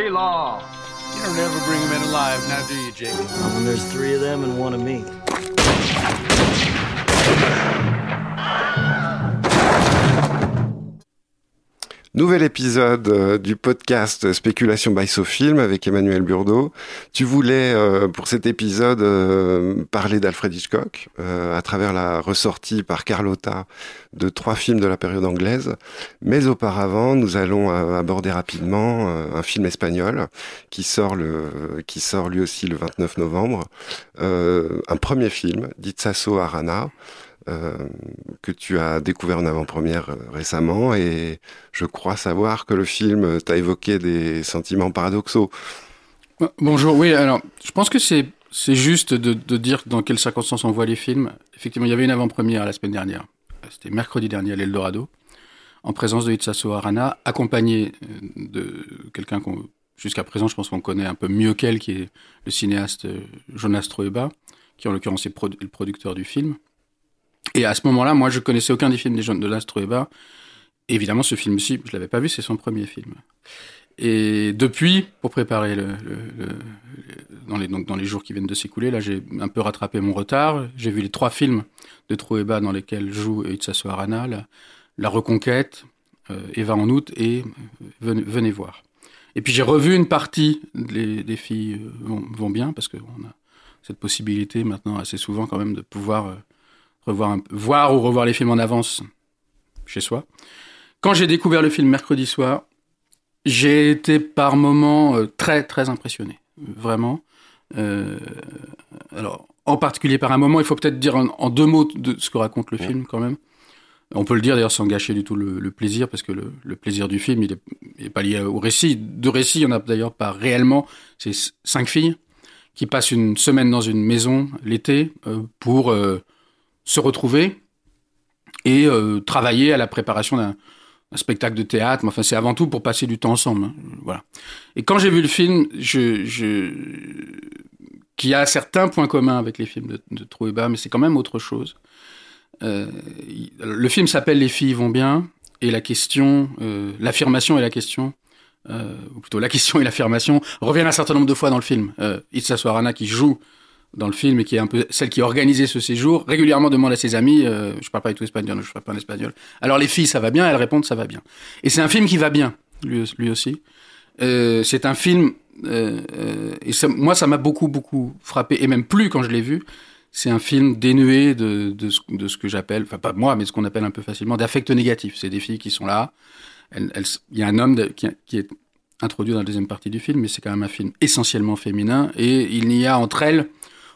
martial law. You don't ever bring them in alive, now do you, Jake? When there's three of them and one of me. Nouvel épisode euh, du podcast Spéculation by Sofilm avec Emmanuel Burdeau. Tu voulais, euh, pour cet épisode, euh, parler d'Alfred Hitchcock à travers la ressortie par Carlotta de trois films de la période anglaise. Mais auparavant, nous allons aborder rapidement un film espagnol qui sort, qui sort lui aussi le 29 novembre. un premier film d'Itsaso Arana. Euh, que tu as découvert en avant-première euh, récemment et je crois savoir que le film t'a évoqué des sentiments paradoxaux. Bonjour, oui, alors je pense que c'est c'est juste de, dire dans quelles circonstances on voit les films. Effectivement, il y avait une avant-première la semaine dernière. C'était mercredi dernier à l'Eldorado, en présence de Itsaso Arana, accompagné euh, de quelqu'un qu'on, jusqu'à présent, je pense qu'on connaît un peu mieux qu'elle, qui est le cinéaste Jonas Troeba, qui en l'occurrence est le producteur du film. Et à ce moment-là, moi, je connaissais aucun des films des jeunes de Lastro Évidemment, ce film-ci, je l'avais pas vu, c'est son premier film. Et depuis, pour préparer le, le, dans, les, donc dans les jours qui viennent de s'écouler, là, j'ai un peu rattrapé mon retard. J'ai vu les trois films de Troeba dans lesquels joue Itsaso Arana, la, la Reconquête, euh, Eva en août et euh, venez, voir. Et puis j'ai revu une partie des, des filles euh, vont, bien parce qu'on a cette possibilité maintenant assez souvent quand même de pouvoir revoir un, voir ou revoir les films en avance chez soi. Quand j'ai découvert le film mercredi soir, j'ai été par moments euh, très très impressionné, vraiment. Euh, alors, en particulier par un moment, il faut peut-être dire en, deux mots de ce que raconte le film quand même. On peut le dire d'ailleurs sans gâcher du tout le, plaisir, parce que le, plaisir du film, il est, pas lié au récit. De récit, il n'y en a d'ailleurs pas réellement. C'est cinq filles qui passent une semaine dans une maison l'été euh, pour se retrouver et euh, travailler à la préparation d'un spectacle de théâtre. Enfin, c'est avant tout pour passer du temps ensemble. Hein. Voilà. Et quand j'ai vu le film, qui a certains points communs avec les films de, de Trouéba, mais c'est quand même autre chose. Euh, le film s'appelle Les filles vont bien, et la question, euh, l'affirmation et la question, ou plutôt la question et l'affirmation, reviennent un certain nombre de fois dans le film. Euh, Itza Soarana qui joue dans le film et qui est un peu celle qui a organisé ce séjour, régulièrement demande à ses amis, euh, je parle pas du tout espagnol, je parle pas en espagnol. Alors les filles, ça va bien, elles répondent ça va bien. Et c'est un film qui va bien, lui, aussi. Euh, c'est un film euh, euh et ça, moi ça m'a beaucoup beaucoup frappé et même plus quand je l'ai vu. C'est un film dénué de, de, ce, que j'appelle, enfin pas moi, mais ce qu'on appelle un peu facilement d'affect négatif. C'est des filles qui sont là. Il y a un homme qui, qui est introduit dans la deuxième partie du film, mais c'est quand même un film essentiellement féminin et il n'y a entre elles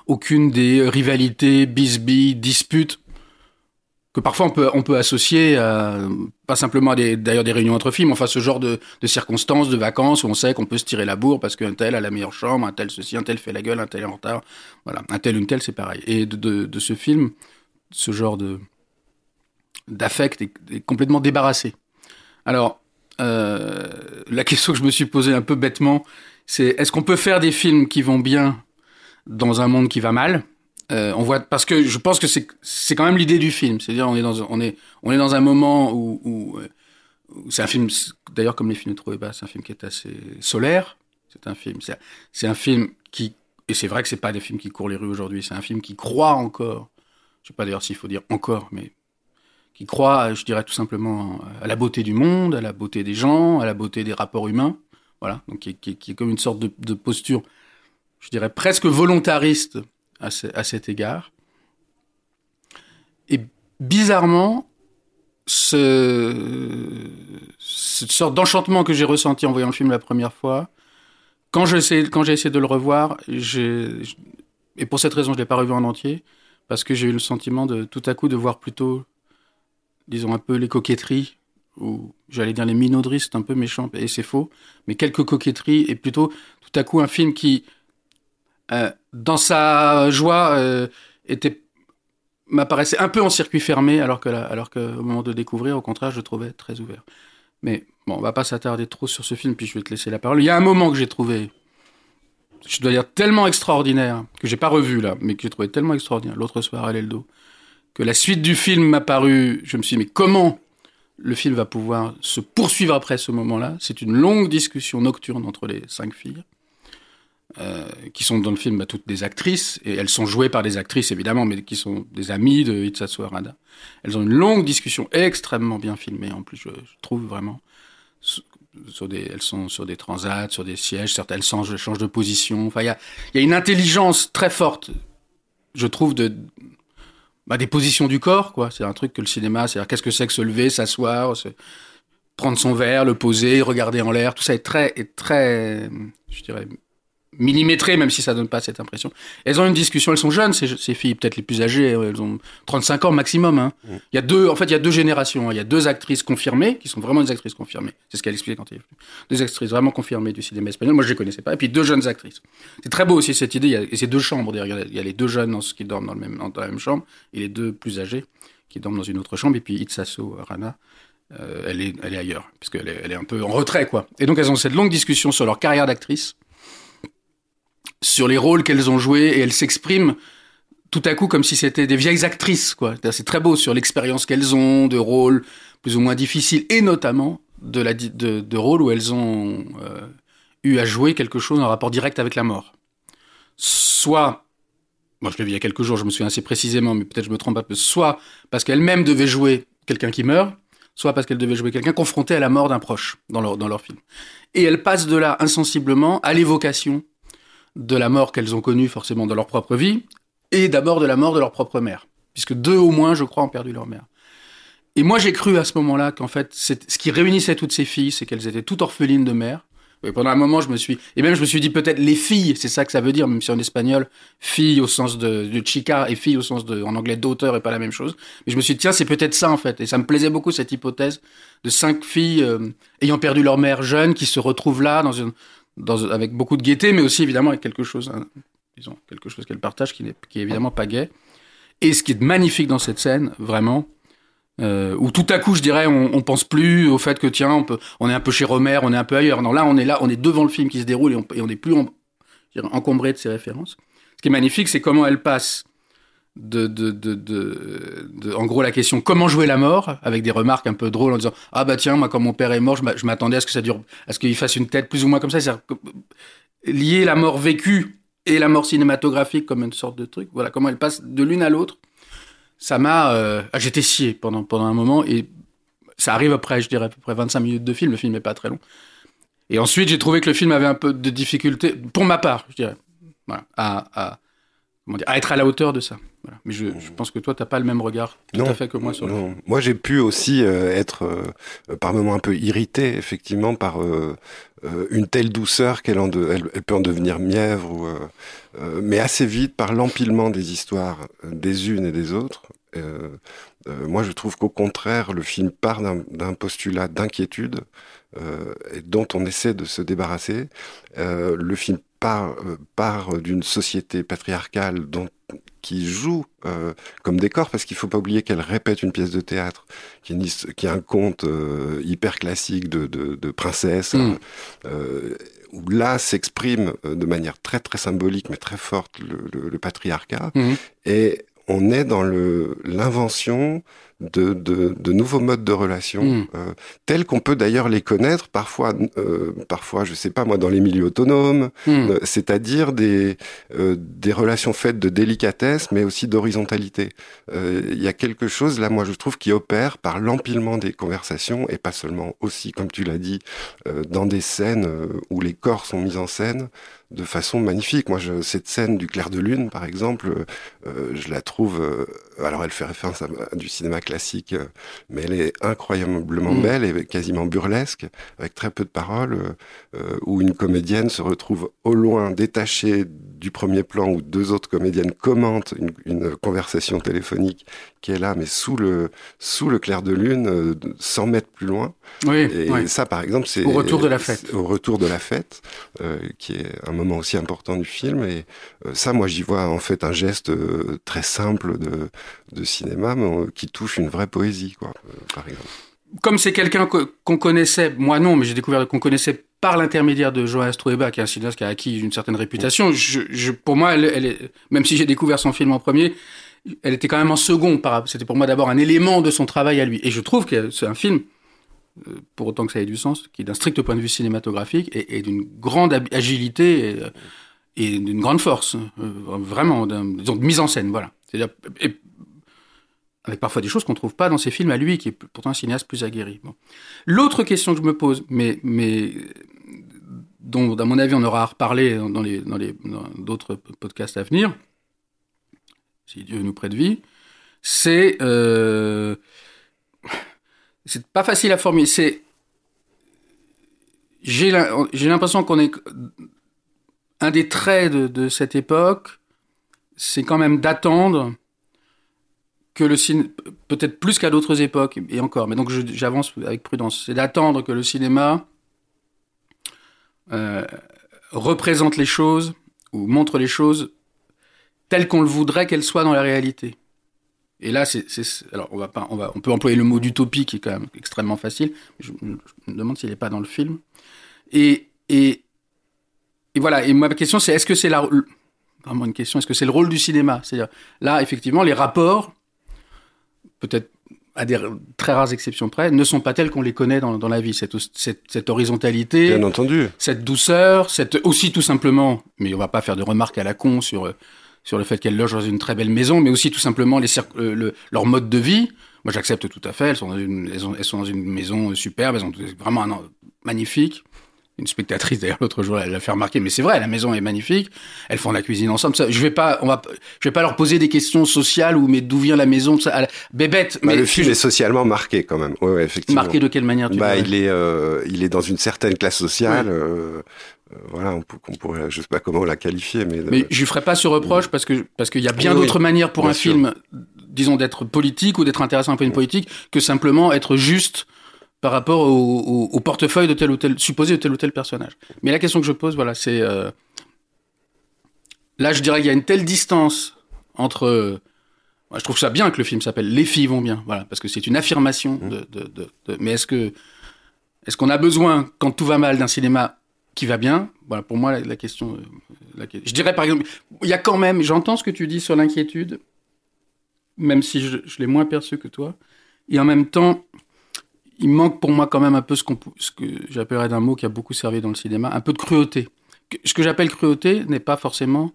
aucune des rivalités, bisbis, disputes que parfois on peut, associer à, pas simplement à des, d'ailleurs des réunions entre filles, mais enfin ce genre de, circonstances, de vacances où on sait qu'on peut se tirer la bourre parce qu'un tel a la meilleure chambre, un tel ceci, un tel fait la gueule, un tel est en retard. Voilà, un tel, une telle, c'est pareil. Et de, ce film, ce genre de d'affect est, est, complètement débarrassé. Alors, euh, la question que je me suis posée un peu bêtement, c'est est-ce qu'on peut faire des films qui vont bien dans un monde qui va mal. Euh, on voit parce que je pense que c'est c'est quand même l'idée du film, c'est-à-dire on est dans on est on est dans un moment où, euh, c'est un film d'ailleurs comme les films de Troeba, c'est un film qui est assez solaire. C'est un film c'est un film qui et c'est vrai que c'est pas des films qui courent les rues aujourd'hui, c'est un film qui croit encore. Je sais pas d'ailleurs s'il faut dire encore, mais qui croit, je dirais tout simplement à la beauté du monde, à la beauté des gens, à la beauté des rapports humains. Voilà, donc qui, est comme une sorte de posture je dirais presque volontariste à, ce, à cet égard. Et bizarrement, ce, cette sorte d'enchantement que j'ai ressenti en voyant le film la première fois, quand j'ai essayé, de le revoir, et pour cette raison je ne l'ai pas revu en entier, parce que j'ai eu le sentiment de tout à coup de voir plutôt, disons un peu les coquetteries, ou j'allais dire les minauderies, un peu méchant et c'est faux, mais quelques coquetteries, et plutôt tout à coup un film qui euh, dans sa joie, euh, était m'apparaissait un peu en circuit fermé, alors que, au moment de découvrir, au contraire, je le trouvais très ouvert. Mais bon, on va pas s'attarder trop sur ce film, puis je vais te laisser la parole. Il y a un moment que j'ai trouvé, je dois dire tellement extraordinaire, que j'ai pas revu là, mais que j'ai trouvé tellement extraordinaire l'autre soir à l'Eldo, que la suite du film m'a paru, je me suis dit, mais comment le film va pouvoir se poursuivre après ce moment-là? C'est une longue discussion nocturne entre les cinq filles. Euh, qui sont dans le film bah, toutes des actrices, et elles sont jouées par des actrices évidemment, mais qui sont des amies de Hitsasu Arada. Elles ont une longue discussion extrêmement bien filmée, en plus je, trouve vraiment. Elles sont sur des transats, sur des sièges, certaines changent, de position. Enfin, il y a, y a une intelligence très forte, je trouve, de, bah, des positions du corps, quoi. C'est un truc que le cinéma, c'est-à-dire qu'est-ce que c'est que se lever, s'asseoir, se... prendre son verre, le poser, regarder en l'air, tout ça est très, est très, je dirais, millimétré, même si ça donne pas cette impression. Elles ont une discussion, elles sont jeunes, ces, ces filles, peut-être les plus âgées, elles ont 35 ans maximum. Hein. Mm. Il y a deux, en fait, il y a deux générations. Il y a deux actrices confirmées, qui sont vraiment des actrices confirmées. C'est ce qu'elle expliquait quand il Deux actrices vraiment confirmées du cinéma espagnol. Moi, je les connaissais pas. Et puis deux jeunes actrices. C'est très beau aussi cette idée. Il y a, et c'est deux chambres, d'ailleurs. Il y a les deux jeunes qui dorment dans, le même, dans la même chambre, et les deux plus âgés qui dorment dans une autre chambre. Et puis Itsaso Rana, euh, elle, est, elle est ailleurs, puisqu'elle est, elle est un peu en retrait, quoi. Et donc, elles ont cette longue discussion sur leur carrière d'actrice sur les rôles qu'elles ont joués et elles s'expriment tout à coup comme si c'était des vieilles actrices. quoi. C'est très beau sur l'expérience qu'elles ont de rôles plus ou moins difficiles et notamment de, rôles où elles ont euh, eu à jouer quelque chose en rapport direct avec la mort. Soit, moi je l'ai vu il y a quelques jours, je me souviens assez précisément, mais peut-être je me trompe un peu, soit parce qu'elles-mêmes devaient jouer quelqu'un qui meurt, soit parce qu'elles devaient jouer quelqu'un confronté à la mort d'un proche dans leur, dans leur film. Et elles passent de là insensiblement à l'évocation de la mort qu'elles ont connue forcément dans leur propre vie, et d'abord de la mort de leur propre mère, puisque deux au moins, je crois, ont perdu leur mère. Et moi, j'ai cru à ce moment-là qu'en fait, ce qui réunissait toutes ces filles, c'est qu'elles étaient toutes orphelines de mère. Et pendant un moment, je me suis, et même je me suis dit peut-être les filles, c'est ça que ça veut dire, même si en espagnol, fille au sens de, de chica et fille au sens de, en anglais d'auteur est pas la même chose. Mais je me suis dit tiens, c'est peut-être ça en fait. Et ça me plaisait beaucoup cette hypothèse de cinq filles euh, ayant perdu leur mère jeune qui se retrouvent là dans une, avec beaucoup de gaieté, mais aussi évidemment avec quelque chose, hein, quelque chose qu'elle partage qui n'est est évidemment pas gay. Et ce qui est magnifique dans cette scène, vraiment, euh, où tout à coup, je dirais, on, on pense plus au fait que tiens, on est un peu chez Romer, on est un peu ailleurs. Non, là, on est là, on est devant le film qui se déroule et on, et on est plus encombré de ses références. Ce qui est magnifique, c'est comment elle passe de, de, de, de, en gros la question comment jouer la mort avec des remarques un peu drôles en disant ah bah tiens moi quand mon père est mort je m'attendais à ce que ça dure à ce qu'il fasse une tête plus ou moins comme ça c'est lier la mort vécue et la mort cinématographique comme une sorte de truc. Voilà comment elle passe de l'une à l'autre. Ça m'a euh... ah, j'étais scié pendant pendant un moment et ça arrive après je dirais à peu près 25 minutes de film. Le film est pas très long. Et ensuite j'ai trouvé que le film avait un peu de difficulté pour ma part je dirais à, à comment dire, à être à la hauteur de ça. Voilà. Mais je, je, pense que toi, t'as pas le même regard tout non, à fait que moi sur le non. Moi, j'ai pu aussi euh, être euh, par moments un peu irrité, effectivement, par euh, une telle douceur qu'elle en de, elle, elle, peut en devenir mièvre, ou, mais assez vite par l'empilement des histoires des unes et des autres. moi, je trouve qu'au contraire, le film part d'un postulat d'inquiétude dont on essaie de se débarrasser. le film part, part d'une société patriarcale dont, qui joue euh, comme décor, parce qu'il faut pas oublier qu'elle répète une pièce de théâtre, qui est, une, qui est un conte euh, hyper classique de, de, de princesse, mm. euh, où là s'exprime de manière très très symbolique, mais très forte, le, le, le patriarcat. Mm. Et on est dans l'invention de, de, de, nouveaux modes de relation, mmh. euh, tels qu'on peut d'ailleurs les connaître parfois, euh, parfois, je sais pas moi, dans les milieux autonomes, mmh. euh, c'est-à-dire des, euh, des relations faites de délicatesse, mais aussi d'horizontalité. Il y a quelque chose là, moi, je trouve, qui opère par l'empilement des conversations et pas seulement aussi, comme tu l'as dit, dans des scènes où les corps sont mis en scène de façon magnifique. Moi, je, cette scène du clair de lune, par exemple, je la trouve. alors, elle fait référence à, à du cinéma classique, euh, mais elle est incroyablement mmh. belle et quasiment burlesque, avec très peu de paroles, euh, où une comédienne se retrouve au loin, détachée du premier plan, où deux autres comédiennes commentent une, une conversation téléphonique qui est là, mais sous le, sous le clair de lune, euh, 100 mètres plus loin. Oui, et oui. ça, par exemple, c'est... Au retour de la fête. Au retour de la fête, euh, qui est un moment aussi important du film. Et euh, ça, moi, j'y vois en fait un geste euh, très simple de, de cinéma, mais euh, qui touche une vraie poésie, quoi, euh, par exemple. Comme c'est quelqu'un qu'on qu connaissait, moi non, mais j'ai découvert qu'on connaissait par l'intermédiaire de Johannes Trueba, qui est un cinéaste qui a acquis une certaine réputation. Je, je, pour moi, elle, elle est, même si j'ai découvert son film en premier, elle était quand même en second. C'était pour moi d'abord un élément de son travail à lui. Et je trouve que c'est un film, euh, pour autant que ça ait du sens, qui d'un strict point de vue cinématographique et, d'une grande agilité et, et d'une grande force, euh, vraiment, disons, de mise en scène, voilà. C'est-à-dire, avec parfois des choses qu'on trouve pas dans ses films à lui, qui est pourtant un cinéaste plus aguerri. L'autre question que je me pose, mais, dont, à mon avis, on aura à reparler dans d'autres podcasts à venir, si Dieu nous prête vie, c'est, euh, c'est pas facile à formuler. J'ai l'impression qu'on est un des traits de, de cette époque, c'est quand même d'attendre que le cinéma, peut-être plus qu'à d'autres époques, et encore, mais donc j'avance avec prudence, c'est d'attendre que le cinéma euh, représente les choses ou montre les choses telles qu'on le voudrait qu'elles soient dans la réalité. Et là, c'est, alors on va pas, on va, on peut employer le mot d'utopie qui est quand même extrêmement facile. Je, me demande s'il n'est pas dans le film. Et, et, et voilà. Et ma question, c'est est-ce que c'est la, vraiment une question, est-ce que c'est le rôle du cinéma? C'est-à-dire, là, effectivement, les rapports peut-être à des très rares exceptions près, ne sont pas telles qu'on les connaît dans, dans la vie. Cette, cette, cette, horizontalité, Bien entendu. cette douceur, cette aussi tout simplement, mais on va pas faire de remarques à la con sur sur le fait qu'elles logent dans une très belle maison, mais aussi tout simplement les le, leur mode de vie. Moi, j'accepte tout à fait. Elles sont dans une, elles, elles sont dans une maison superbe, elles ont vraiment un magnifique. Une spectatrice d'ailleurs l'autre jour elle l'a fait remarquer mais c'est vrai la maison est magnifique. Elles font la cuisine ensemble. Ça, je vais pas on va je vais pas leur poser des questions sociales ou mais d'où vient la maison ça. Bébête bah, mais le film est socialement marqué quand même. Ouais, ouais effectivement. Marqué de quelle manière tu bah il est euh, il est dans une certaine classe sociale ouais. euh, voilà, on, on, pourrait, je sais pas comment la qualifier, mais. Mais je lui ferai pas ce reproche parce que parce qu'il y a bien oui, d'autres manières pour un sûr. film, disons, d'être politique ou d'être intéressant un peu une politique que simplement être juste par rapport au, au, au, portefeuille de tel ou tel, supposé de tel ou tel personnage. Mais la question que je pose, voilà, c'est... Euh, là, je dirais qu'il y a une telle distance entre... Euh, je trouve ça bien que le film s'appelle Les filles vont bien, voilà, parce que c'est une affirmation de... de, de, de mais est-ce que... Est-ce qu'on a besoin, quand tout va mal, d'un cinéma qui va bien Voilà, pour moi, la, la question... euh, je dirais, par exemple, il y a quand même... J'entends ce que tu dis sur l'inquiétude, même si je, l'ai moins perçu que toi, et en même temps il manque pour moi quand même un peu ce, ce que j'appellerais d'un mot qui a beaucoup servi dans le cinéma, un peu de cruauté. Ce que j'appelle cruauté n'est pas forcément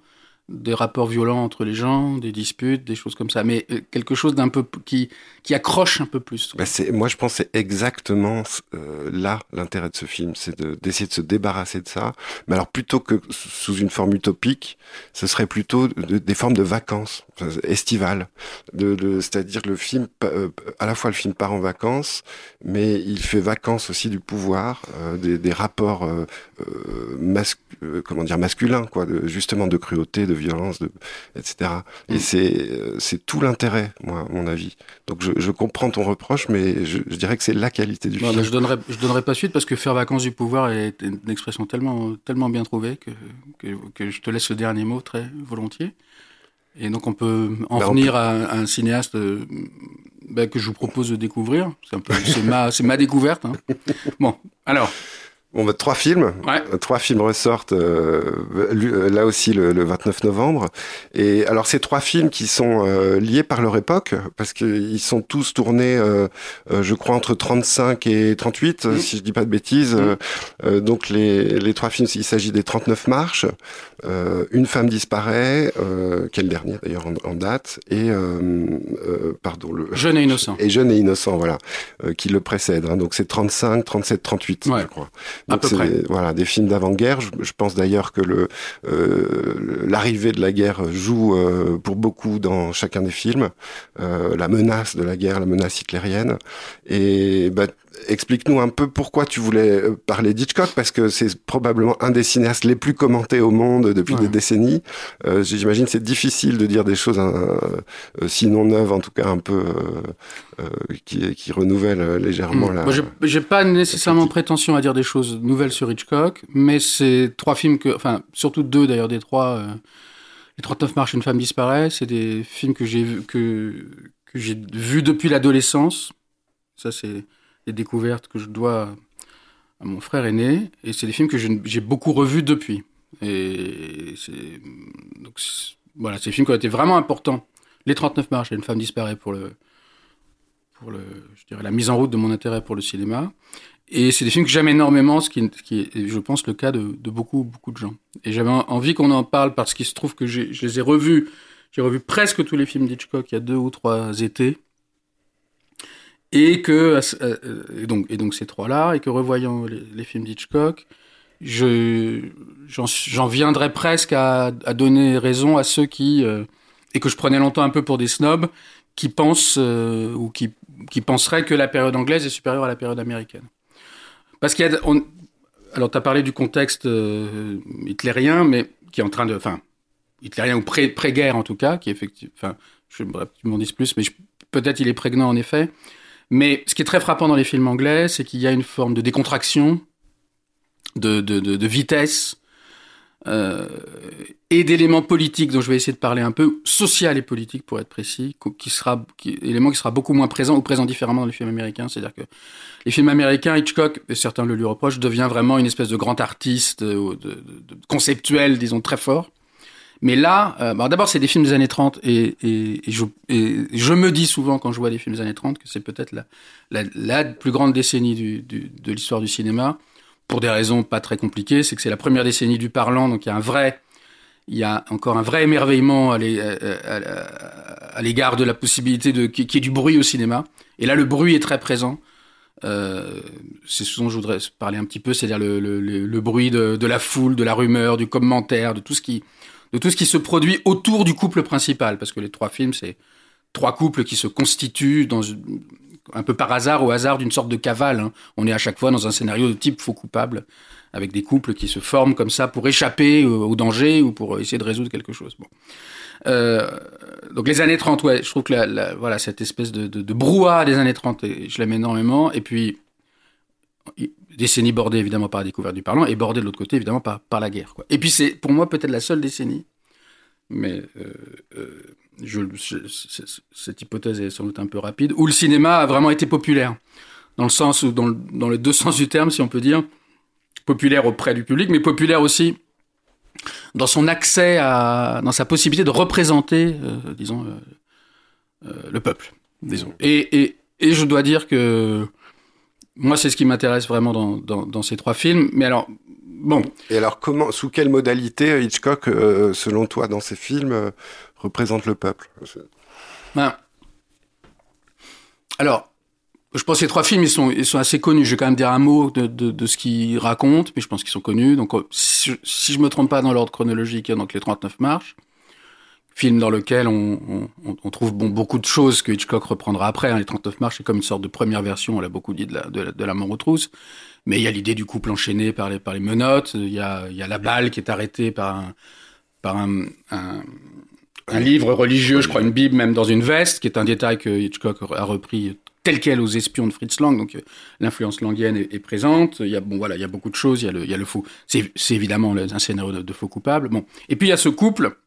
des rapports violents entre les gens, des disputes, des choses comme ça, mais euh, quelque chose d'un peu qui qui accroche un peu plus. Bah moi, je pense c'est exactement euh, là l'intérêt de ce film, c'est de, d'essayer de se débarrasser de ça. Mais alors plutôt que sous une forme utopique, ce serait plutôt de, des formes de vacances estivales, c'est-à-dire le film, euh, à la fois le film part en vacances, mais il fait vacances aussi du pouvoir, des, rapports masculins, quoi, justement de cruauté, de violence, de, etc. Et mm. c'est c'est tout l'intérêt, moi, à mon avis. Donc je, je comprends ton reproche, mais je, je dirais que c'est la qualité du non, film. je donnerai je donnerai pas suite parce que faire vacances du pouvoir est une expression tellement tellement bien trouvée que, que, que je te laisse le dernier mot très volontiers. Et donc on peut en ben venir peut... À, à, un cinéaste euh, ben, que je vous propose de découvrir. C'est ma, ma découverte. Hein. Bon, alors. Bon, bah, trois films. Ouais. Trois films ressortent euh, là aussi le, le, 29 novembre. Et alors, ces trois films qui sont euh, liés par leur époque, parce qu'ils sont tous tournés, euh, je crois, entre 35 et 38, mmh. si je dis pas de bêtises. Mmh. donc, les, les trois films, il s'agit des 39 marches. une femme disparaît, quel dernier d'ailleurs en, en, date, et pardon le jeune et innocent. Et jeune et innocent, voilà, qui le précède. Hein. Donc, c'est 35, 37, 38, ouais. je crois. Des, voilà des films d'avant-guerre. Je, je, pense d'ailleurs que le euh, l'arrivée de la guerre joue euh, pour beaucoup dans chacun des films. Euh, la menace de la guerre, la menace hitlérienne. Et bah, explique-nous un peu pourquoi tu voulais parler d'Hitchcock, parce que c'est probablement un des cinéastes les plus commentés au monde depuis ouais. des décennies. Euh, J'imagine c'est difficile de dire des choses, euh, sinon neuves, en tout cas un peu euh, qui, qui renouvellent légèrement mmh. la. Moi, j'ai pas nécessairement prétention à dire des choses nouvelles sur Hitchcock, mais c'est trois films que, enfin, surtout deux d'ailleurs des trois. Euh, les 39 marches, une femme disparaît, c'est des films que j'ai que que j'ai vu depuis l'adolescence. Ça c'est découvertes que je dois à mon frère aîné, et c'est des films que j'ai beaucoup revus depuis. Et c'est donc voilà, c'est des films qui ont été vraiment importants. Les 39 marches, une femme disparaît pour le, pour le, je dirais, la mise en route de mon intérêt pour le cinéma. Et c'est des films que j'aime énormément, ce qui, qui, est, je pense, le cas de, de beaucoup, beaucoup de gens. Et j'avais envie qu'on en parle parce qu'il se trouve que je les ai revus. J'ai revu presque tous les films d'Hitchcock il y a deux ou trois étés. Et que, euh, et donc, et donc ces trois-là, et que revoyant les, films d'Hitchcock, je, j'en viendrais presque à, à, donner raison à ceux qui, euh, et que je prenais longtemps un peu pour des snobs, qui pensent, euh, ou qui, qui penseraient que la période anglaise est supérieure à la période américaine. Parce qu'il y a, on, alors tu as parlé du contexte euh, hitlérien, mais qui est en train de, enfin, hitlérien ou pré, pré-guerre en tout cas, qui effectivement, enfin, je tu m'en dises plus, mais peut-être il est prégnant en effet. Mais ce qui est très frappant dans les films anglais, c'est qu'il y a une forme de décontraction, de, de, de, vitesse euh, et d'éléments politiques dont je vais essayer de parler un peu, social et politique pour être précis, qui sera, qui, élément qui sera beaucoup moins présent ou présent différemment dans les films américains. C'est-à-dire que les films américains, Hitchcock, et certains le lui reprochent, devient vraiment une espèce de grand artiste, de, de, de conceptuel, disons, très fort. Mais là, euh, d'abord, c'est des films des années 30 et, je, me dis souvent quand je vois des films des années 30 que c'est peut-être la, plus grande décennie de l'histoire du cinéma pour des raisons pas très compliquées. C'est que c'est la première décennie du parlant, donc il y a un vrai, il y a encore un vrai émerveillement à l'égard de la possibilité de qu'il y ait du bruit au cinéma. Et là, le bruit est très présent. Euh, c'est ce dont je voudrais parler un petit peu, c'est-à-dire le, bruit de, la foule, de la rumeur, du commentaire, de tout ce qui, de tout ce qui se produit autour du couple principal, parce que les trois films, c'est trois couples qui se constituent dans un peu par hasard, au hasard d'une sorte de cavale. Hein. On est à chaque fois dans un scénario de type faux coupable, avec des couples qui se forment comme ça pour échapper au, au danger ou pour essayer de résoudre quelque chose. Euh, donc les années 30, ouais, je trouve que la, voilà cette espèce de, de, de brouhaha des années 30, je l'aime énormément. Et puis décennie bordée évidemment par la découverte du parlant et bordée de l'autre côté évidemment par, par la guerre. Quoi. Et puis c'est pour moi peut-être la seule décennie, mais euh, euh, cette hypothèse est sans doute un peu rapide, où le cinéma a vraiment été populaire, dans le sens où dans, dans les deux sens du terme, si on peut dire, populaire auprès du public, mais populaire aussi dans son accès à, dans sa possibilité de représenter, euh, disons, le peuple, disons. Et, et, et je dois dire que moi, c'est ce qui m'intéresse vraiment dans, dans, dans, ces trois films. Mais alors, bon. Et alors, comment, sous quelle modalité Hitchcock, euh, selon toi, dans ses films, euh, représente le peuple? Ben, Alors, je pense que ces trois films, ils sont, ils sont assez connus. Je vais quand même dire un mot de, de, de ce qu'ils racontent, mais je pense qu'ils sont connus. Donc, si, si je me trompe pas dans l'ordre chronologique, donc les 39 marches film dans lequel on, trouve bon, beaucoup de choses que Hitchcock reprendra après. Hein. Les 39 marches, c'est comme une sorte de première version, on l'a beaucoup dit, de la, mort aux trousses. Mais il y a l'idée du couple enchaîné par les, menottes, il y, a, la balle qui est arrêtée par un, livre religieux, je crois une Bible même dans une veste, qui est un détail que Hitchcock a repris tel quel aux espions de Fritz Lang, donc l'influence langienne est, présente. Il y a bon voilà, il y a beaucoup de choses. Il y a le, faux, c'est évidemment un scénario de, de, faux coupable. Bon, et puis il y a ce couple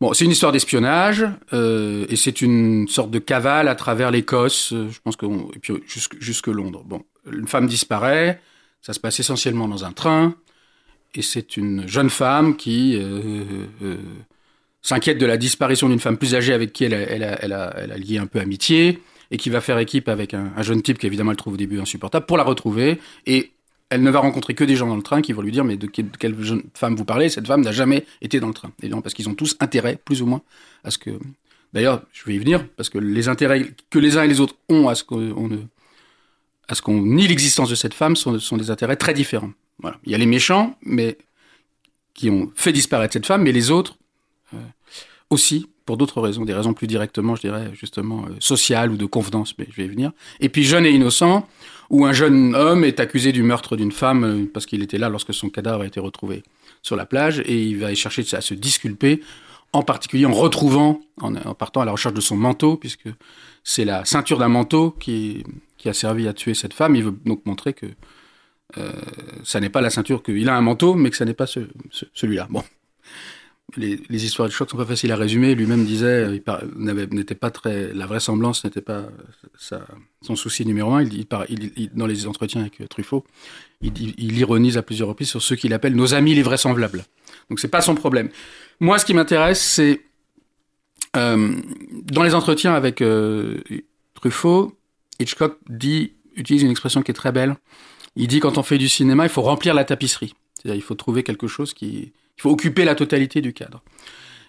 Bon, c'est une histoire d'espionnage euh, et c'est une sorte de cavale à travers l'Écosse, euh, je pense que et puis jusque, Londres. Bon, une femme disparaît, ça se passe essentiellement dans un train et c'est une jeune femme qui euh, s'inquiète de la disparition d'une femme plus âgée avec qui elle a, lié un peu amitié et qui va faire équipe avec un, un jeune type qu'évidemment elle trouve au début insupportable pour la retrouver et elle ne va rencontrer que des gens dans le train qui vont lui dire mais de quelle, jeune femme vous parlez? Cette femme n'a jamais été dans le train. Évidemment parce qu'ils ont tous intérêt, plus ou moins, à ce que. D'ailleurs, je vais y venir parce que les intérêts que les uns et les autres ont à ce qu'on nie l'existence de cette femme sont, des intérêts très différents. Il y a les méchants, mais qui ont fait disparaître cette femme, mais les autres euh, aussi pour d'autres raisons, des raisons plus directement, je dirais, justement, euh, sociales ou de convenance, mais je vais y venir. Et puis jeune et innocent, où un jeune homme est accusé du meurtre d'une femme euh, parce qu'il était là lorsque son cadavre a été retrouvé sur la plage, et il va chercher à se disculper, en particulier en retrouvant, en, partant à la recherche de son manteau, puisque c'est la ceinture d'un manteau qui, a servi à tuer cette femme. Il veut donc montrer que euh, ça n'est pas la ceinture qu'il a un manteau, mais que ça n'est pas ce, ce, celui-là. Bon, les, histoires de choc sont pas faciles à résumer. Lui-même disait, il n'était pas très, la vraisemblance n'était pas son souci numéro un. Il, il, dans les entretiens avec Truffaut, il, ironise à plusieurs reprises sur ceux qu'il appelle nos amis les vraisemblables. Donc c'est pas son problème. Moi, ce qui m'intéresse, c'est Euh, dans les entretiens avec euh, Truffaut, Hitchcock dit, utilise une expression qui est très belle. Il dit quand on fait du cinéma, il faut remplir la tapisserie. C'est-à-dire il faut trouver quelque chose qui, il faut occuper la totalité du cadre.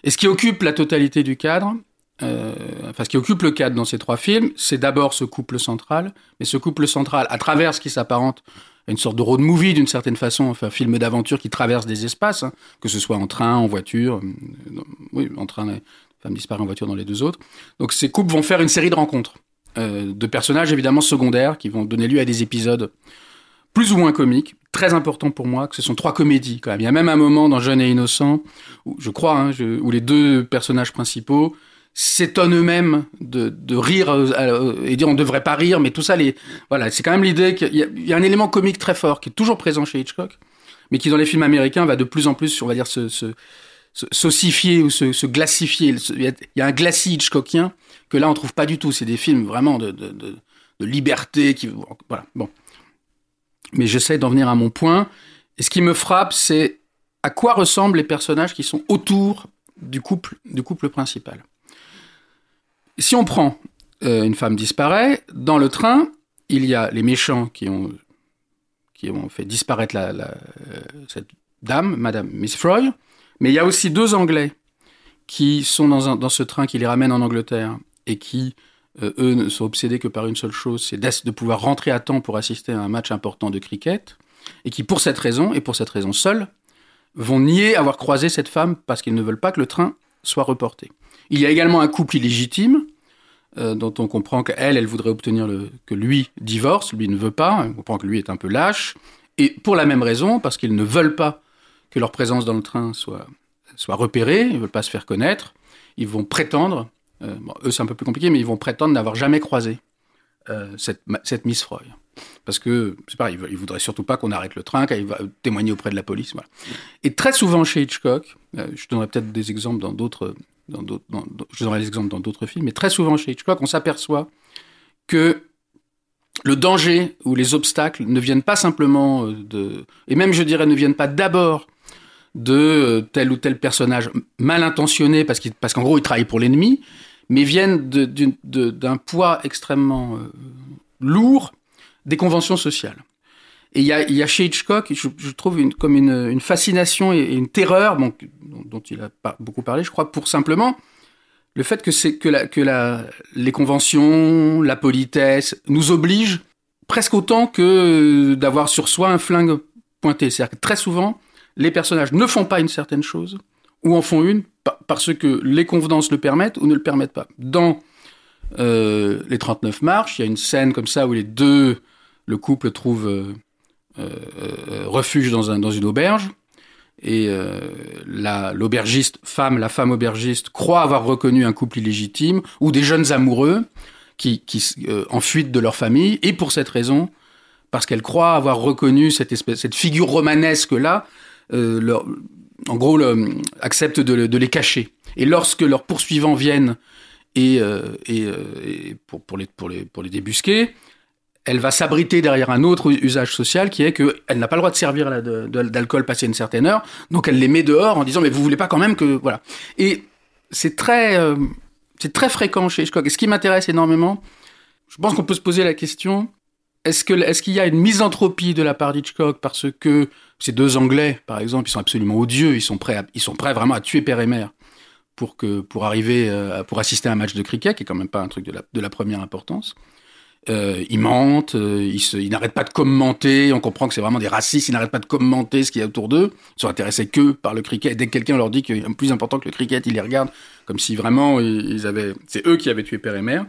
Et ce qui occupe la totalité du cadre, euh, enfin ce qui occupe le cadre dans ces trois films, c'est d'abord ce couple central, mais ce couple central, à travers ce qui s'apparente à une sorte de road movie d'une certaine façon, enfin un film d'aventure qui traverse des espaces, hein, que ce soit en train, en voiture, euh, oui, en train, la femme disparaît en voiture dans les deux autres. Donc ces couples vont faire une série de rencontres euh, de personnages évidemment secondaires qui vont donner lieu à des épisodes plus ou moins comiques, très important pour moi, que ce sont trois comédies quand même. Il y a même un moment dans Jeune et Innocent, où, je crois, hein, où les deux personnages principaux s'étonnent eux-mêmes de, rire euh, euh, et dire on devrait pas rire, mais tout ça, les, voilà, c'est quand même l'idée qu'il y, a- un élément comique très fort qui est toujours présent chez Hitchcock, mais qui dans les films américains va de plus en plus, on va dire, se, se, se saucifier ou se, se glacifier. Il y, a, il y a un glacis Hitchcockien que là on trouve pas du tout. C'est des films vraiment de, de, de, de liberté qui, voilà, bon. Mais j'essaie d'en venir à mon point. Et ce qui me frappe, c'est à quoi ressemblent les personnages qui sont autour du couple, du couple principal. Si on prend euh, une femme disparaît, dans le train, il y a les méchants qui ont, qui ont fait disparaître euh, cette dame, Madame Miss Froy, mais il y a aussi deux Anglais qui sont dans, dans ce train qui les ramène en Angleterre et qui, euh, eux, ne sont obsédés que par une seule chose, c'est de pouvoir rentrer à temps pour assister à un match important de cricket, et qui, pour cette raison, et pour cette raison seule, vont nier avoir croisé cette femme parce qu'ils ne veulent pas que le train soit reporté. Il y a également un couple illégitime, euh, dont on comprend qu'elle, elle voudrait obtenir que lui divorce, lui ne veut pas, on comprend que lui est un peu lâche, et pour la même raison, parce qu'ils ne veulent pas que leur présence dans le train soit, soit repérée, ils ne veulent pas se faire connaître, ils vont prétendre, bon, eux c'est un peu plus compliqué, mais ils vont prétendre n'avoir jamais croisé euh, cette, cette Miss Froy. Parce que, c'est pareil, ils voudraient surtout pas qu'on arrête le train, qu'il va témoigner auprès de la police. Voilà. Et très souvent chez Hitchcock, euh, je donnerai peut-être des exemples dans d'autres, dans d'autres, dans- je donnerai des exemples dans d'autres films, mais très souvent chez Hitchcock, on s'aperçoit que le danger ou les obstacles ne viennent pas simplement euh, de, et même je dirais ne viennent pas d'abord de euh, tel ou tel personnage mal intentionné parce qu'il, parce qu'en gros il travaille pour l'ennemi, mais viennent d'un poids extrêmement euh, lourd des conventions sociales. Et il y a, chez Hitchcock, je, trouve une, comme une, fascination et, une terreur, dont, il a beaucoup parlé, je crois, pour simplement le fait que les conventions, la politesse nous obligent presque autant que euh, d'avoir sur soi un flingue pointé. C'est-à-dire que très souvent, les personnages ne font pas une certaine chose ou en font une parce que les convenances le permettent ou ne le permettent pas. Dans euh, les 39 marches, il y a une scène comme ça où les deux, le couple trouve euh, euh, refuge dans, un, dans une auberge. Et euh, la- l'aubergiste femme, la femme aubergiste, croit avoir reconnu un couple illégitime ou des jeunes amoureux qui, qui en fuite de leur famille. Et pour cette raison, parce qu'elle croit avoir reconnu cette espèce, cette figure romanesque là, leur- en gros, le, accepte de, le- de les cacher. Et lorsque leurs poursuivants viennent et, euh, euh, pour, les, débusquer, elle va s'abriter derrière un autre usage social qui est qu'elle n'a pas le droit de servir d'alcool passé une certaine heure, donc elle les met dehors en disant mais vous voulez pas quand même que voilà. Et c'est très euh, c'est très fréquent chez Hitchcock. Et ce qui m'intéresse énormément, je pense qu'on peut se poser la question est-ce est-ce qu'il y a une misanthropie de la part d'Hitchcock parce que ces deux Anglais, par exemple, ils sont absolument odieux, ils sont prêts, ils sont prêts vraiment à tuer père et mère pour que pour arriver euh, pour assister à un match de cricket qui est quand même pas un truc de la, première importance. Euh, ils mentent, euh, ils, n'arrêtent pas de commenter. On comprend que c'est vraiment des racistes. Ils n'arrêtent pas de commenter ce qu'il y a autour d'eux. Ils sont intéressés que par le cricket. Dès que quelqu'un leur dit qu'il est plus important que le cricket, ils les regardent comme si vraiment ils avaient, c'est eux qui avaient tué père et mère.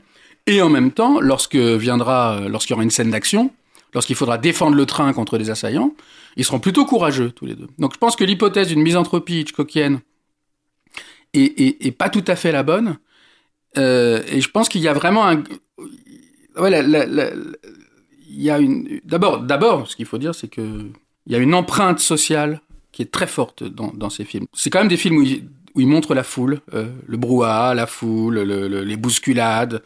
Et en même temps, lorsque viendra, lorsqu'il y aura une scène d'action, lorsqu'il faudra défendre le train contre des assaillants, ils seront plutôt courageux tous les deux. Donc je pense que l'hypothèse d'une misanthropie hitchcockienne est, est, pas tout à fait la bonne. Euh, et je pense qu'il y a vraiment un, il y a une, d'abord, d'abord, ce qu'il faut dire, c'est que il y a une empreinte sociale qui est très forte dans, ces films. C'est quand même des films où ils, montrent la foule, euh, le brouhaha, la foule, le- le- les bousculades.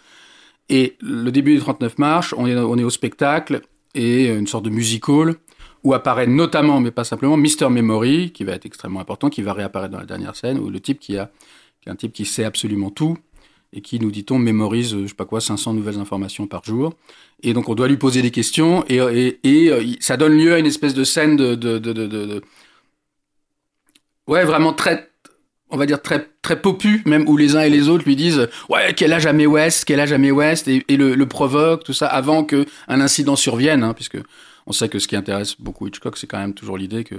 Et le début des 39 marches, on est au spectacle et une sorte de musical où apparaît notamment, mais pas simplement, Mr. Memory, qui va être extrêmement important, qui va réapparaître dans la dernière scène, où le type qui a, qui est un type qui sait absolument tout et qui, nous dit-on, mémorise, je sais pas quoi, 500 nouvelles informations par jour. Et donc, on doit lui poser des questions et, et, et ça donne lieu à une espèce de scène de, de, de ouais, vraiment très, on va dire très très popu, même où les uns et les autres lui disent ouais quel âge a Mae West, quel âge a Mae West et, le, provoque tout ça avant que un incident survienne, hein, puisque on sait que ce qui intéresse beaucoup Hitchcock, c'est quand même toujours l'idée que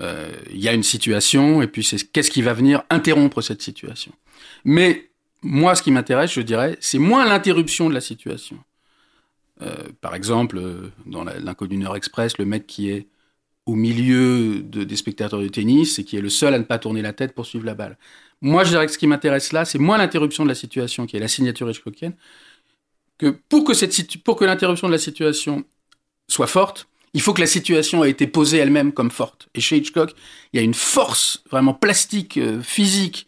euh, il y a une situation et puis c'est qu'est-ce qui va venir interrompre cette situation. Mais moi, ce qui m'intéresse, je dirais, c'est moins l'interruption de la situation. Euh, par exemple, dans l'inconnu Nord Express, le mec qui est au milieu de, des spectateurs de tennis et qui est le seul à ne pas tourner la tête pour suivre la balle. Moi, je dirais que ce qui m'intéresse là, c'est moins l'interruption de la situation, qui est la signature Hitchcockienne, que pour que, cette, que l'interruption de la situation soit forte, il faut que la situation ait été posée elle-même comme forte. Et chez Hitchcock, il y a une force vraiment plastique, euh, physique,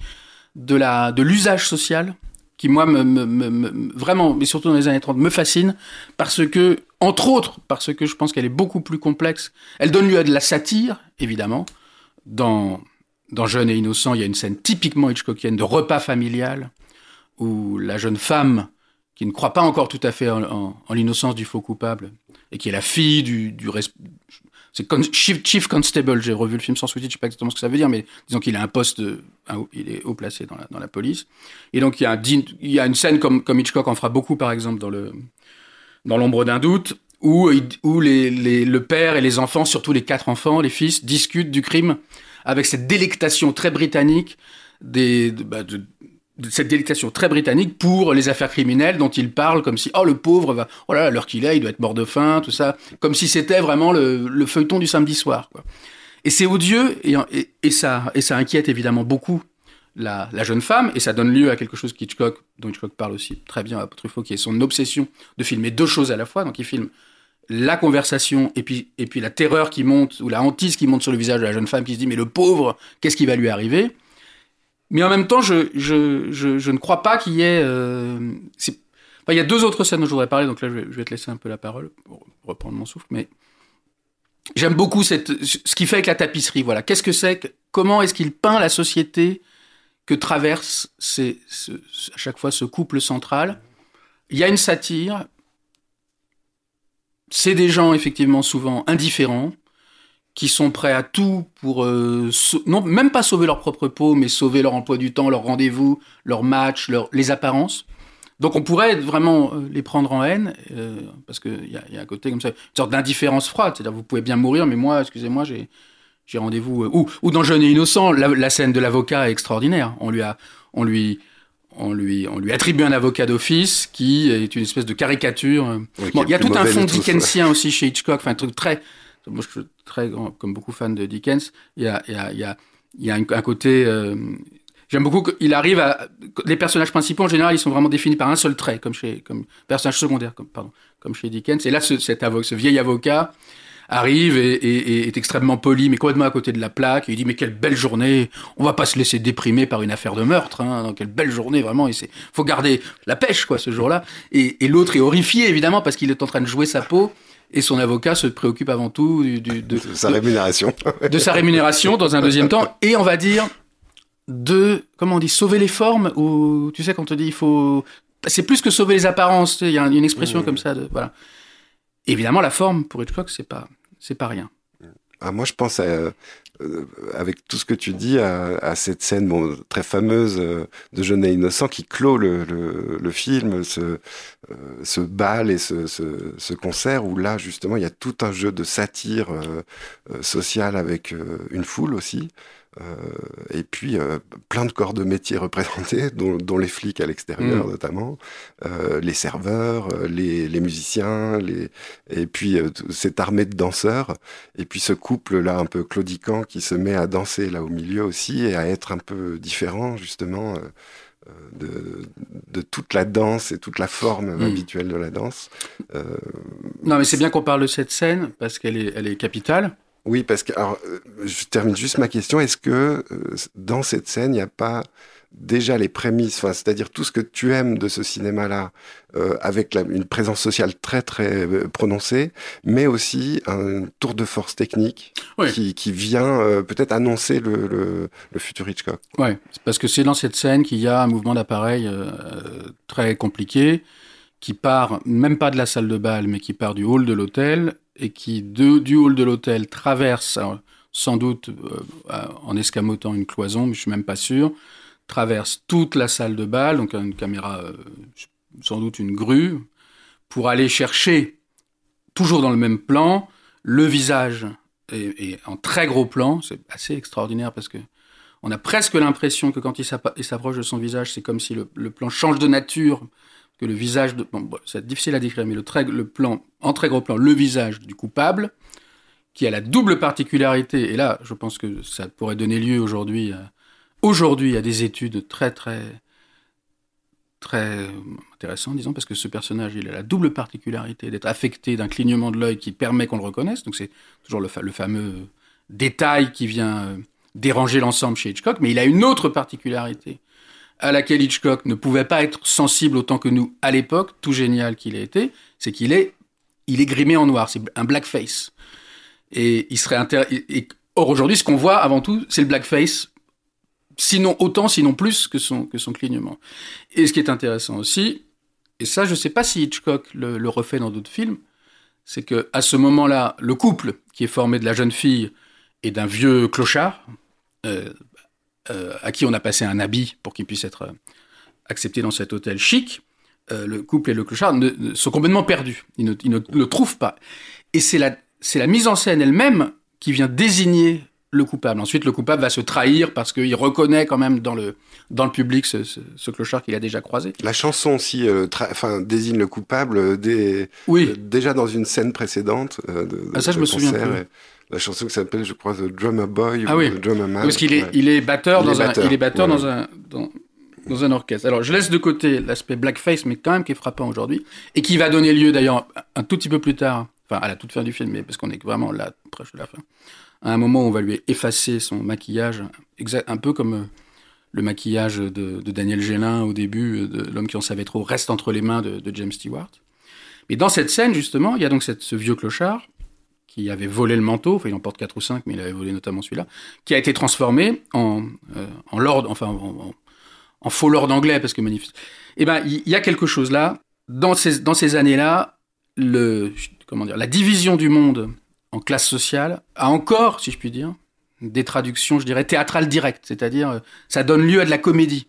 de de l'usage social qui moi me, vraiment mais surtout dans les années 30 me fascine parce que entre autres parce que je pense qu'elle est beaucoup plus complexe elle donne lieu à de la satire évidemment dans dans Jeune et innocent il y a une scène typiquement Hitchcockienne de repas familial où la jeune femme qui ne croit pas encore tout à fait en, en, en l'innocence du faux coupable et qui est la fille du, du c'est chief, Constable. J'ai revu le film sans sous-titres, je sais pas exactement ce que ça veut dire, mais disons qu'il a un poste, il est haut placé dans la, dans la police. Et donc il y a, un, il y a une scène comme, comme Hitchcock en fera beaucoup, par exemple, dans le dans l'ombre d'un doute, où, où les, le père et les enfants, surtout les quatre enfants, les fils, discutent du crime avec cette délectation très britannique bah, de, cette délectation très britannique pour les affaires criminelles dont il parle comme si oh le pauvre va oh l'heure qu'il est il doit être mort de faim tout ça comme si c'était vraiment le, le, feuilleton du samedi soir et c'est odieux et, ça et ça inquiète évidemment beaucoup la, jeune femme et ça donne lieu à quelque chose qu'Hitchcock dont Hitchcock parle aussi très bien à Truffaut qui est son obsession de filmer deux choses à la fois donc il filme la conversation et puis et puis la terreur qui monte ou la hantise qui monte sur le visage de la jeune femme qui se dit mais le pauvre qu'est-ce qui va lui arriver? Mais en même temps, je, je, je, ne crois pas qu'il y ait. Euh, il y a deux autres scènes dont je voudrais parler, donc là, je vais, je vais te laisser un peu la parole pour reprendre mon souffle. Mais j'aime beaucoup cette, ce qui fait avec la tapisserie. Voilà, qu'est-ce que c'est Comment est-ce qu'il peint la société que traverse à chaque fois ce couple central Il y a une satire. C'est des gens effectivement souvent indifférents qui sont prêts à tout pour euh, non même pas sauver leur propre peau, mais sauver leur emploi du temps, leur rendez-vous, leur match, leur les apparences. Donc on pourrait vraiment euh, les prendre en haine euh, parce que il y y a un côté comme ça, une sorte d'indifférence froide. C'est-à-dire vous pouvez bien mourir, mais moi, excusez-moi, j'ai j'ai rendez-vous. Euh, ou ou dans Jeune et innocent, la, la scène de l'avocat est extraordinaire. On lui a on lui on lui, on lui attribue un avocat d'office qui est une espèce de caricature. Oui, bon, il y a tout un fond dickensien aussi chez Hitchcock, enfin un truc très moi je suis très grand, comme beaucoup fan de Dickens, il y a, il y a, il y a, il y a un, un côté. Euh, J'aime beaucoup qu'il arrive à. Les personnages principaux, en général, ils sont vraiment définis par un seul trait, comme chez. comme personnage secondaire, comme, pardon, comme chez Dickens. Et là, ce, cet avocat, ce vieil avocat arrive et, et, et, est extrêmement poli, mais complètement à côté de la plaque. Et il dit Mais quelle belle journée On va pas se laisser déprimer par une affaire de meurtre. Hein, donc, quelle belle journée, vraiment. Il faut garder la pêche, quoi, ce jour-là. Et, et l'autre est horrifié, évidemment, parce qu'il est en train de jouer sa peau et son avocat se préoccupe avant tout du, du, de, de, sa rémunération. de sa rémunération dans un deuxième temps, et on va dire de, comment on dit, sauver les formes, ou tu sais, quand on te dit il faut. C'est plus que sauver les apparences, il y a une expression mmh. comme ça, de, voilà. Évidemment, la forme, pour Hitchcock, c'est pas, c'est pas rien. Ah, moi, je pense euh, avec tout ce que tu dis à, cette scène bon, très fameuse euh, de Jeune et innocent qui clôt le, film, ce, euh, ce bal et ce, ce, ce, concert où là, justement, il y a tout un jeu de satire sociale avec une foule aussi. Euh, et puis euh, plein de corps de métier représentés, dont, dont les flics à l'extérieur mmh. notamment, euh, les serveurs, les, les, musiciens, les... et puis cette armée de danseurs, et puis ce couple là un peu claudiquant qui se met à danser là au milieu aussi et à être un peu différent justement. De, de, toute la danse et toute la forme mmh. habituelle de la danse. Euh... Non, mais c'est bien qu'on parle de cette scène parce qu'elle est, elle est capitale. Oui, parce que alors, euh, je termine juste ma question. Est-ce que euh, dans cette scène, il n'y a pas déjà les prémices, enfin, c'est-à-dire tout ce que tu aimes de ce cinéma-là, euh, avec la, une présence sociale très très prononcée, mais aussi un tour de force technique qui, qui vient euh, peut-être annoncer le, le, le futur Hitchcock? C'est parce que c'est dans cette scène qu'il y a un mouvement d'appareil très compliqué qui part même pas de la salle de bal, mais qui part du hall de l'hôtel et qui du hall de l'hôtel traverse alors, sans doute euh, à- en escamotant une cloison, mais je suis même pas sûr, traverse toute la salle de bal, donc une caméra euh, sans doute une grue, pour aller chercher toujours dans le même plan le visage et, en très gros plan, c'est assez extraordinaire parce que on a presque l'impression que quand il s'approche de son visage, c'est comme si le plan change de nature, que le visage. Bon, c'est difficile à décrire, mais le, très, le plan, en très gros plan, le visage du coupable, qui a la double particularité, et là, je pense que ça pourrait donner lieu aujourd'hui à, aujourd'hui à des études très, très, très intéressantes, disons, parce que ce personnage, il a la double particularité d'être affecté d'un clignement de l'œil qui permet qu'on le reconnaisse, donc c'est toujours le, fa- le fameux détail qui vient... euh, déranger l'ensemble chez Hitchcock, mais il a une autre particularité à laquelle Hitchcock ne pouvait pas être sensible autant que nous à l'époque, tout génial qu'il ait été, c'est qu'il est, il est grimé en noir, c'est un blackface. Et il serait intér... et- Or aujourd'hui, ce qu'on voit avant tout, c'est le blackface, sinon autant, sinon plus que son, que son clignement. Et ce qui est intéressant aussi, et ça, je ne sais pas si Hitchcock le, le refait dans d'autres films, c'est que à ce moment-là, le couple qui est formé de la jeune fille et d'un vieux clochard, euh, euh, à qui on a passé un habit pour qu'il puisse être euh, accepté dans cet hôtel chic, euh, le couple et le clochard ne- ne- sont complètement perdus. Ils ne, ils ne le trouvent pas. Et c'est la, mise en scène elle-même qui vient désigner le coupable. Ensuite, le coupable va se trahir parce qu'il reconnaît quand même dans le, dans le public ce, ce- ce clochard qu'il a déjà croisé. La chanson aussi euh, enfin, désigne le coupable dès- Oui, euh, déjà dans une scène précédente euh, de, de- Ah, ça, je me souviens plus. La chanson qui s'appelle, je crois, The Drummer Boy Ah ou oui. The Drummer Man. parce qu'il est, Ouais. il est batteur, Il dans, est batteur, Un, il est batteur voilà. dans, un, dans, dans un orchestre. Alors, je laisse de côté l'aspect blackface, mais quand même qui est frappant aujourd'hui, et qui va donner lieu d'ailleurs un tout petit peu plus tard, enfin à la toute fin du film, mais parce qu'on est vraiment là, proche de la fin, à un moment où on va lui effacer son maquillage, un peu comme euh, le maquillage de, de Daniel Gélin au début, euh, de L'homme qui en savait trop, reste entre les mains de, de James Stewart. Mais dans cette scène, justement, il y a donc cette, ce vieux clochard qui avait volé le manteau, enfin il en porte quatre ou cinq, mais il avait volé notamment celui-là, qui a été transformé en, euh, en lord, enfin en, faux lord anglais, parce que magnifique. Eh ben, il y, a quelque chose là. Dans ces, dans ces années-là, le, comment dire, la division du monde en classe sociale a encore, si je puis dire, des traductions, je dirais, théâtrales directes. C'est-à-dire, euh, ça donne lieu à de la comédie.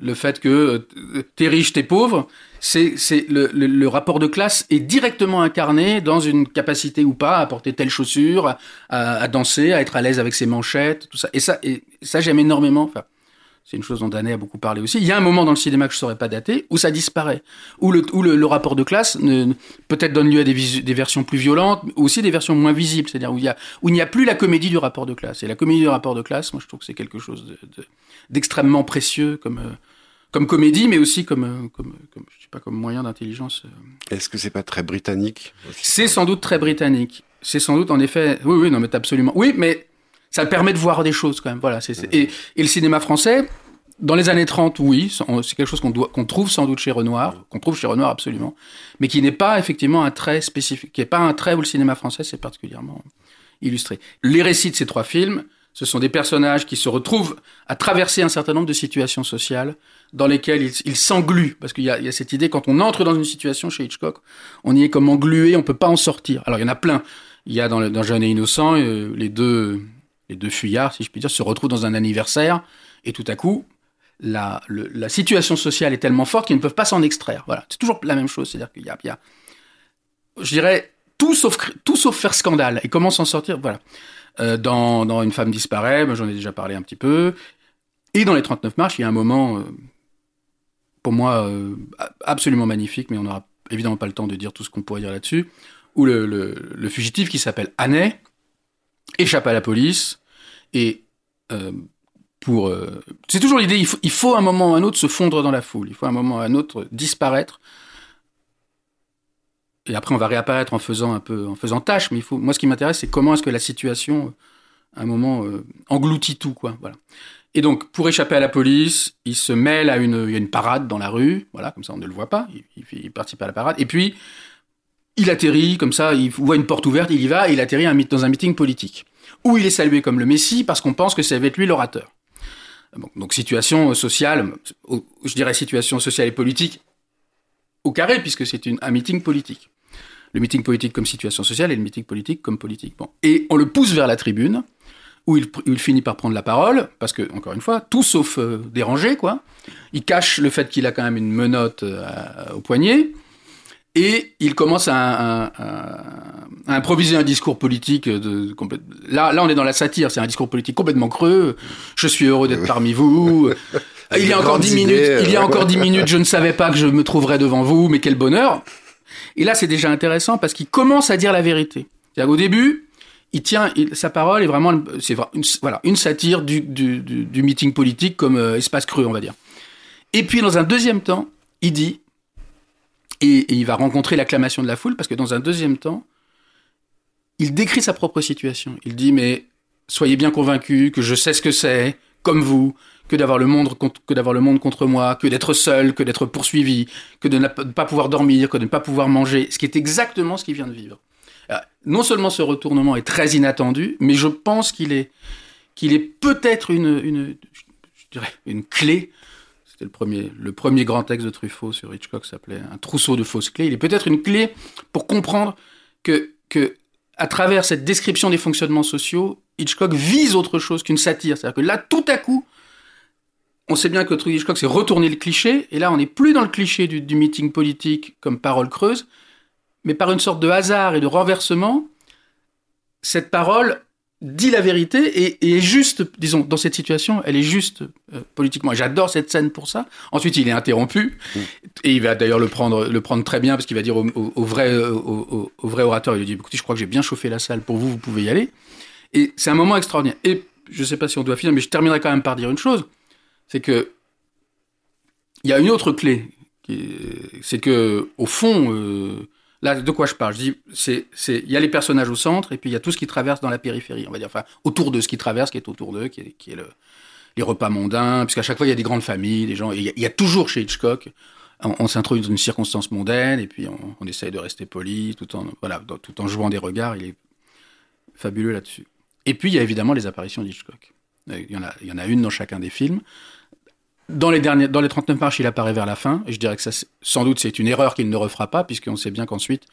Le fait que euh, t'es riche, t'es pauvre, c'est le, rapport de classe est directement incarné dans une capacité ou pas à porter telle chaussure, à, danser, à être à l'aise avec ses manchettes, tout ça. Et ça, et ça j'aime énormément. C'est une chose dont Danet a beaucoup parlé aussi. Il y a un moment dans le cinéma que je saurais pas dater où ça disparaît, où le, où le, le rapport de classe ne- ne- peut-être donne lieu à des, visu- des versions plus violentes, mais aussi des versions moins visibles, c'est-à-dire où il y a où il n'y a plus la comédie du rapport de classe. Et la comédie du rapport de classe, moi je trouve que c'est quelque chose de- de- d'extrêmement précieux comme euh, comme comédie, mais aussi comme euh, comme, comme je sais pas comme moyen d'intelligence. euh. Est-ce que c'est pas très britannique? C'est sans doute très britannique. C'est sans doute en effet. Oui, oui, non, mais absolument. Oui, mais ça permet de voir des choses quand même. Voilà. c'est c'est- Et, et le cinéma français, dans les années 30, oui, c'est quelque chose qu'on doit, qu'on trouve sans doute chez Renoir, qu'on trouve chez Renoir absolument, mais qui n'est pas effectivement un trait spécifique, qui n'est pas un trait où le cinéma français s'est particulièrement illustré. Les récits de ces trois films, ce sont des personnages qui se retrouvent à traverser un certain nombre de situations sociales dans lesquelles ils ils s'engluent. Parce qu'il y, a- il y a cette idée, quand on entre dans une situation chez Hitchcock, on y est comme englué, on peut pas en sortir. Alors il y en a plein. Il y a dans, le, dans Jeune et Innocent, euh, les, deux, les deux fuyards, si je puis dire, se retrouvent dans un anniversaire, et tout à coup, la, situation sociale est tellement forte qu'ils ne peuvent pas s'en extraire. Voilà, c'est toujours la même chose. C'est-à-dire qu'il y y a, je dirais, tout sauf, tout sauf faire scandale. Et comment s'en sortir? Voilà. Euh, dans, dans Une femme disparaît, ben, j'en ai déjà parlé un petit peu. Et dans les 39 marches, il y a un moment, euh, pour moi, euh, absolument magnifique, mais on n'aura évidemment pas le temps de dire tout ce qu'on pourrait dire là-dessus, où le, fugitif qui s'appelle Annay échappe à la police et euh, pour... euh, c'est toujours l'idée, il faut, il faut un moment ou un autre se fondre dans la foule, il faut un moment ou un autre disparaître et après on va réapparaître en faisant un peu, en faisant tâche. Mais moi, ce qui m'intéresse, c'est comment est-ce que la situation, à un moment, euh, engloutit tout, quoi. Voilà. Et donc, pour échapper à la police, il se mêle à une, il y a une parade dans la rue, voilà, comme ça on ne le voit pas. Il, il, participe à la parade. Et puis, il atterrit comme ça, il voit une porte ouverte, il y va, et il atterrit dans un meeting politique où il est salué comme le Messie parce qu'on pense que c'est avec lui l'orateur. Donc situation sociale, je dirais situation sociale et politique au carré puisque c'est un meeting politique. Le meeting politique comme situation sociale et le meeting politique comme politique. Bon. Et on le pousse vers la tribune où il, finit par prendre la parole, parce que, encore une fois, tout sauf euh, dérangé, quoi. Il cache le fait qu'il a quand même une menotte euh, au poignet, et il commence à, à, à, improviser un discours politique. De, là, là, on est dans la satire, c'est un discours politique complètement creux. Je suis heureux d'être parmi vous. il y a encore dix minutes, il y a encore dix minutes, je ne savais pas que je me trouverais devant vous, mais quel bonheur. Et là, c'est déjà intéressant parce qu'il commence à dire la vérité. Au début, il tient il, sa parole est vraiment c'est une, voilà une satire du, du, du, du meeting politique comme euh, espace creux on va dire et puis dans un deuxième temps il dit et, il va rencontrer l'acclamation de la foule parce que dans un deuxième temps il décrit sa propre situation il dit mais soyez bien convaincus que je sais ce que c'est comme vous que d'avoir le monde que d'avoir le monde contre moi que d'être seul que d'être poursuivi que de ne pas pouvoir dormir que de ne pas pouvoir manger ce qui est exactement ce qu'il vient de vivre non seulement ce retournement est très inattendu, mais je pense qu'il est, est peut-être une, une, une clé. Le premier, le premier grand texte de Truffaut sur Hitchcock s'appelait Un trousseau de fausses clés. Il est peut-être une clé pour comprendre que, que, à travers cette description des fonctionnements sociaux, Hitchcock vise autre chose qu'une satire. C'est-à-dire que là, tout à coup, on sait bien que Hitchcock, c'est retourner le cliché, et là, on n'est plus dans le cliché du meeting politique comme parole creuse, mais par une sorte de hasard et de renversement, cette parole dit la vérité et, et, est juste, disons, dans cette situation, elle est juste euh, politiquement. J'adore cette scène pour ça. Ensuite, il est interrompu mmh. et il va d'ailleurs le prendre, le prendre très bien parce qu'il va dire au, au, au vrai, au, au, vrai orateur, il lui dit, écoutez, je crois que j'ai bien chauffé la salle pour vous, vous pouvez y aller. Et c'est un moment extraordinaire. Et je sais pas si on doit finir, mais je terminerai quand même par dire une chose, c'est que il y a une autre clé, c'est que au fond. Euh, Là, de quoi je parle? Je dis, c'est, il y a les personnages au centre et puis il y a tout ce qui traverse dans la périphérie, on va dire, enfin, autour de ce qui traverse, qui est autour d'eux, qui est, qui est le, les repas mondains, puisqu'à chaque fois il y a des grandes familles, des gens. Il y, a, toujours chez Hitchcock, on, s'introduit dans une circonstance mondaine et puis on, essaye de rester poli, tout en voilà, tout en jouant des regards. Il est fabuleux là-dessus. Et puis il y a évidemment les apparitions d'Hitchcock. Il y en a, il y en a une dans chacun des films. Dans les, derniers, dans les 39 marches, il apparaît vers la fin. Et je dirais que ça, sans doute, c'est une erreur qu'il ne refera pas, puisqu'on sait bien qu'ensuite,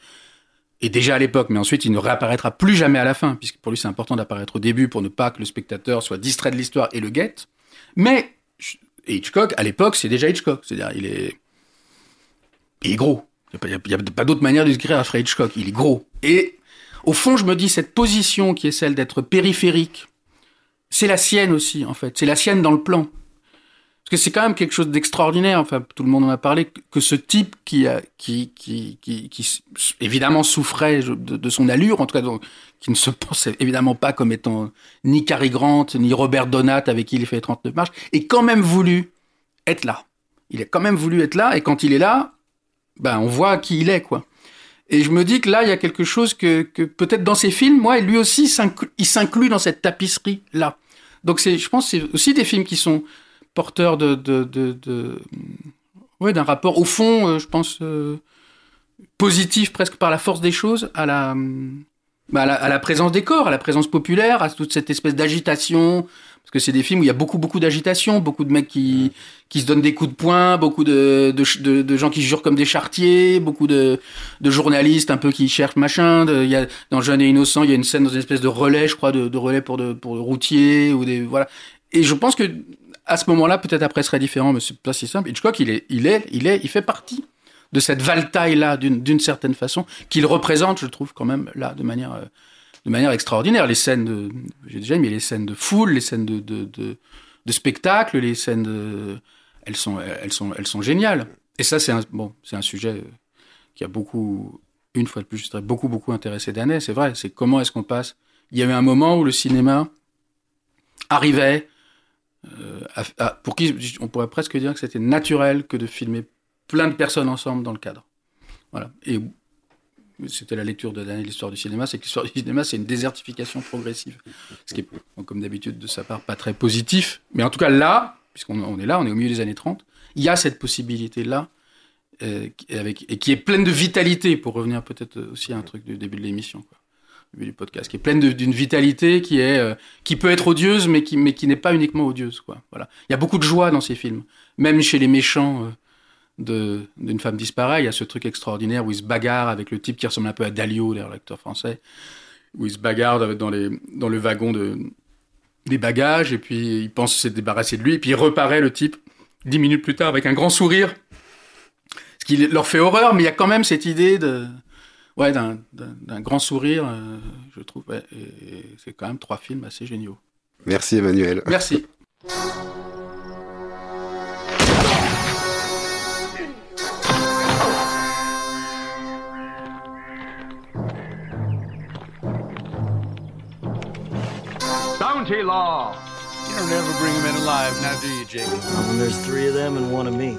et déjà à l'époque, mais ensuite, il ne réapparaîtra plus jamais à la fin, puisque pour lui, c'est important d'apparaître au début pour ne pas que le spectateur soit distrait de l'histoire et le guette. Mais Hitchcock, à l'époque, c'est déjà Hitchcock. C'est-à-dire, il est, il est gros. Il n'y a, a, pas d'autre manière de décrire Alfred Hitchcock. Il est gros. Et au fond, je me dis, cette position qui est celle d'être périphérique, c'est la sienne aussi, en fait. C'est la sienne dans le plan. Parce que c'est quand même quelque chose d'extraordinaire. Enfin, tout le monde en a parlé que ce type qui évidemment souffrait de, son allure, en tout cas, qui ne se pensait évidemment pas comme étant ni Cary Grant ni Robert Donat avec qui il fait 39 marches, et quand même voulu être là. Il a quand même voulu être là, et quand il est là, ben on voit qui il est, quoi. Et je me dis que là, il y a quelque chose que, que peut-être dans ses films, moi, lui aussi, il s'inclut dans cette tapisserie là. Donc je pense, c'est aussi des films qui sont porteur de, de, de, de ouais, d'un rapport au fond, euh, je pense euh, positif presque par la force des choses à la, bah, à la, présence des corps, à la présence populaire, à toute cette espèce d'agitation. Parce que c'est des films où il y a beaucoup, beaucoup d'agitation, beaucoup de mecs qui, qui se donnent des coups de poing, beaucoup de, de, de, gens qui jurent comme des chartiers, beaucoup de, de journalistes un peu qui cherchent machin. De, il y a, dans Jeune et Innocent, il y a une scène dans une espèce de relais, je crois, de, relais pour, de, pour le routier, ou des, voilà. Et je pense que à ce moment-là, peut-être après serait différent, mais c'est pas si simple. Hitchcock, il est, il est, il est, il fait partie de cette valtaille-là, d'une certaine façon, qu'il représente, je trouve, quand même, là, de manière, euh, de manière extraordinaire. Les scènes de, j'ai déjà mis les scènes de foule, les scènes de, de, de, spectacle, les scènes elles sont, elles sont, elles sont géniales. Et ça, c'est un, bon, c'est un sujet euh, qui a beaucoup, une fois de plus, je dirais, beaucoup, beaucoup intéressé d'années. C'est vrai. C'est comment est-ce qu'on passe? Il y avait un moment où le cinéma arrivait euh, pour qui on pourrait presque dire que c'était naturel que de filmer plein de personnes ensemble dans le cadre. Voilà. Et c'était la lecture de l'histoire du cinéma, c'est que l'histoire du cinéma, c'est une désertification progressive. Ce qui est, comme d'habitude, de sa part, pas très positif. Mais en tout cas, là, puisqu'on on est là, on est au milieu des années 30, il y a cette possibilité-là, euh, et qui est pleine de vitalité, pour revenir peut-être aussi à un truc du début de l'émission, du podcast, qui est pleine d'une vitalité qui, est, euh, qui peut être odieuse, mais qui, mais qui n'est pas uniquement odieuse. Quoi. Voilà. Il y a beaucoup de joie dans ces films, même chez les méchants. Euh, d'une femme disparaît. Il y a ce truc extraordinaire où il se bagarre avec le type qui ressemble un peu à Dalio, l'acteur français, où il se bagarre dans, les, dans le wagon de, des bagages, et puis il pense s'être débarrassé de lui, et puis il reparaît le type dix minutes plus tard avec un grand sourire, ce qui leur fait horreur, mais il y a quand même cette idée de ouais d'un grand sourire, euh, je trouve. et c'est quand même trois films assez géniaux. Merci Emmanuel. Merci. Bounty law. You don't ever bring them in alive, now do you, Jake? When there's three of them and one of me.